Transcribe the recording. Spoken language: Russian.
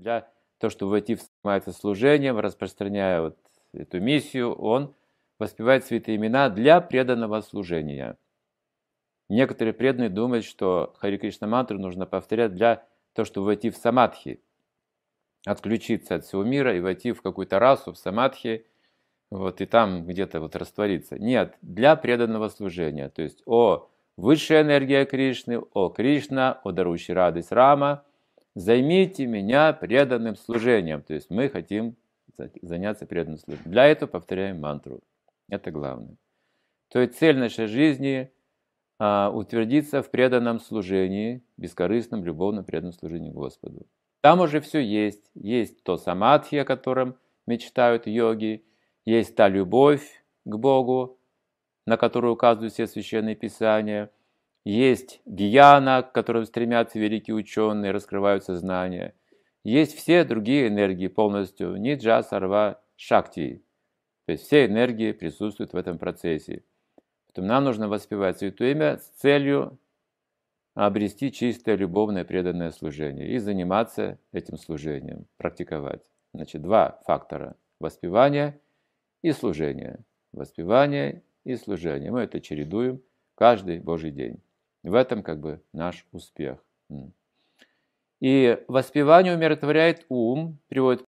для того, чтобы войти в занимается служением, распространяя вот эту миссию, он воспевает святые имена для преданного служения. Некоторые преданные думают, что Хари Кришна мантру нужно повторять для того, чтобы войти в самадхи, отключиться от всего мира и войти в какую-то расу, в самадхи, вот, и там где-то вот раствориться. Нет, для преданного служения. То есть, о, высшая энергия Кришны, о, Кришна, о, дарующий радость Рама, займите меня преданным служением. То есть, мы хотим заняться преданным служением. Для этого повторяем мантру. Это главное. То есть, цель нашей жизни а, утвердиться в преданном служении, бескорыстном, любовном преданном служении Господу. Там уже все есть. Есть то самадхи, о котором мечтают йоги, есть та любовь к Богу, на которую указывают все священные писания. Есть гьяна, к которым стремятся великие ученые, раскрывают сознание. Есть все другие энергии полностью, ниджа, сарва, шакти. То есть все энергии присутствуют в этом процессе. Поэтому нам нужно воспевать Святое Имя с целью обрести чистое, любовное, преданное служение и заниматься этим служением, практиковать. Значит, два фактора – воспевание и служение. Воспевание и служение. Мы это чередуем каждый Божий день. В этом как бы наш успех. И воспевание умиротворяет ум, приводит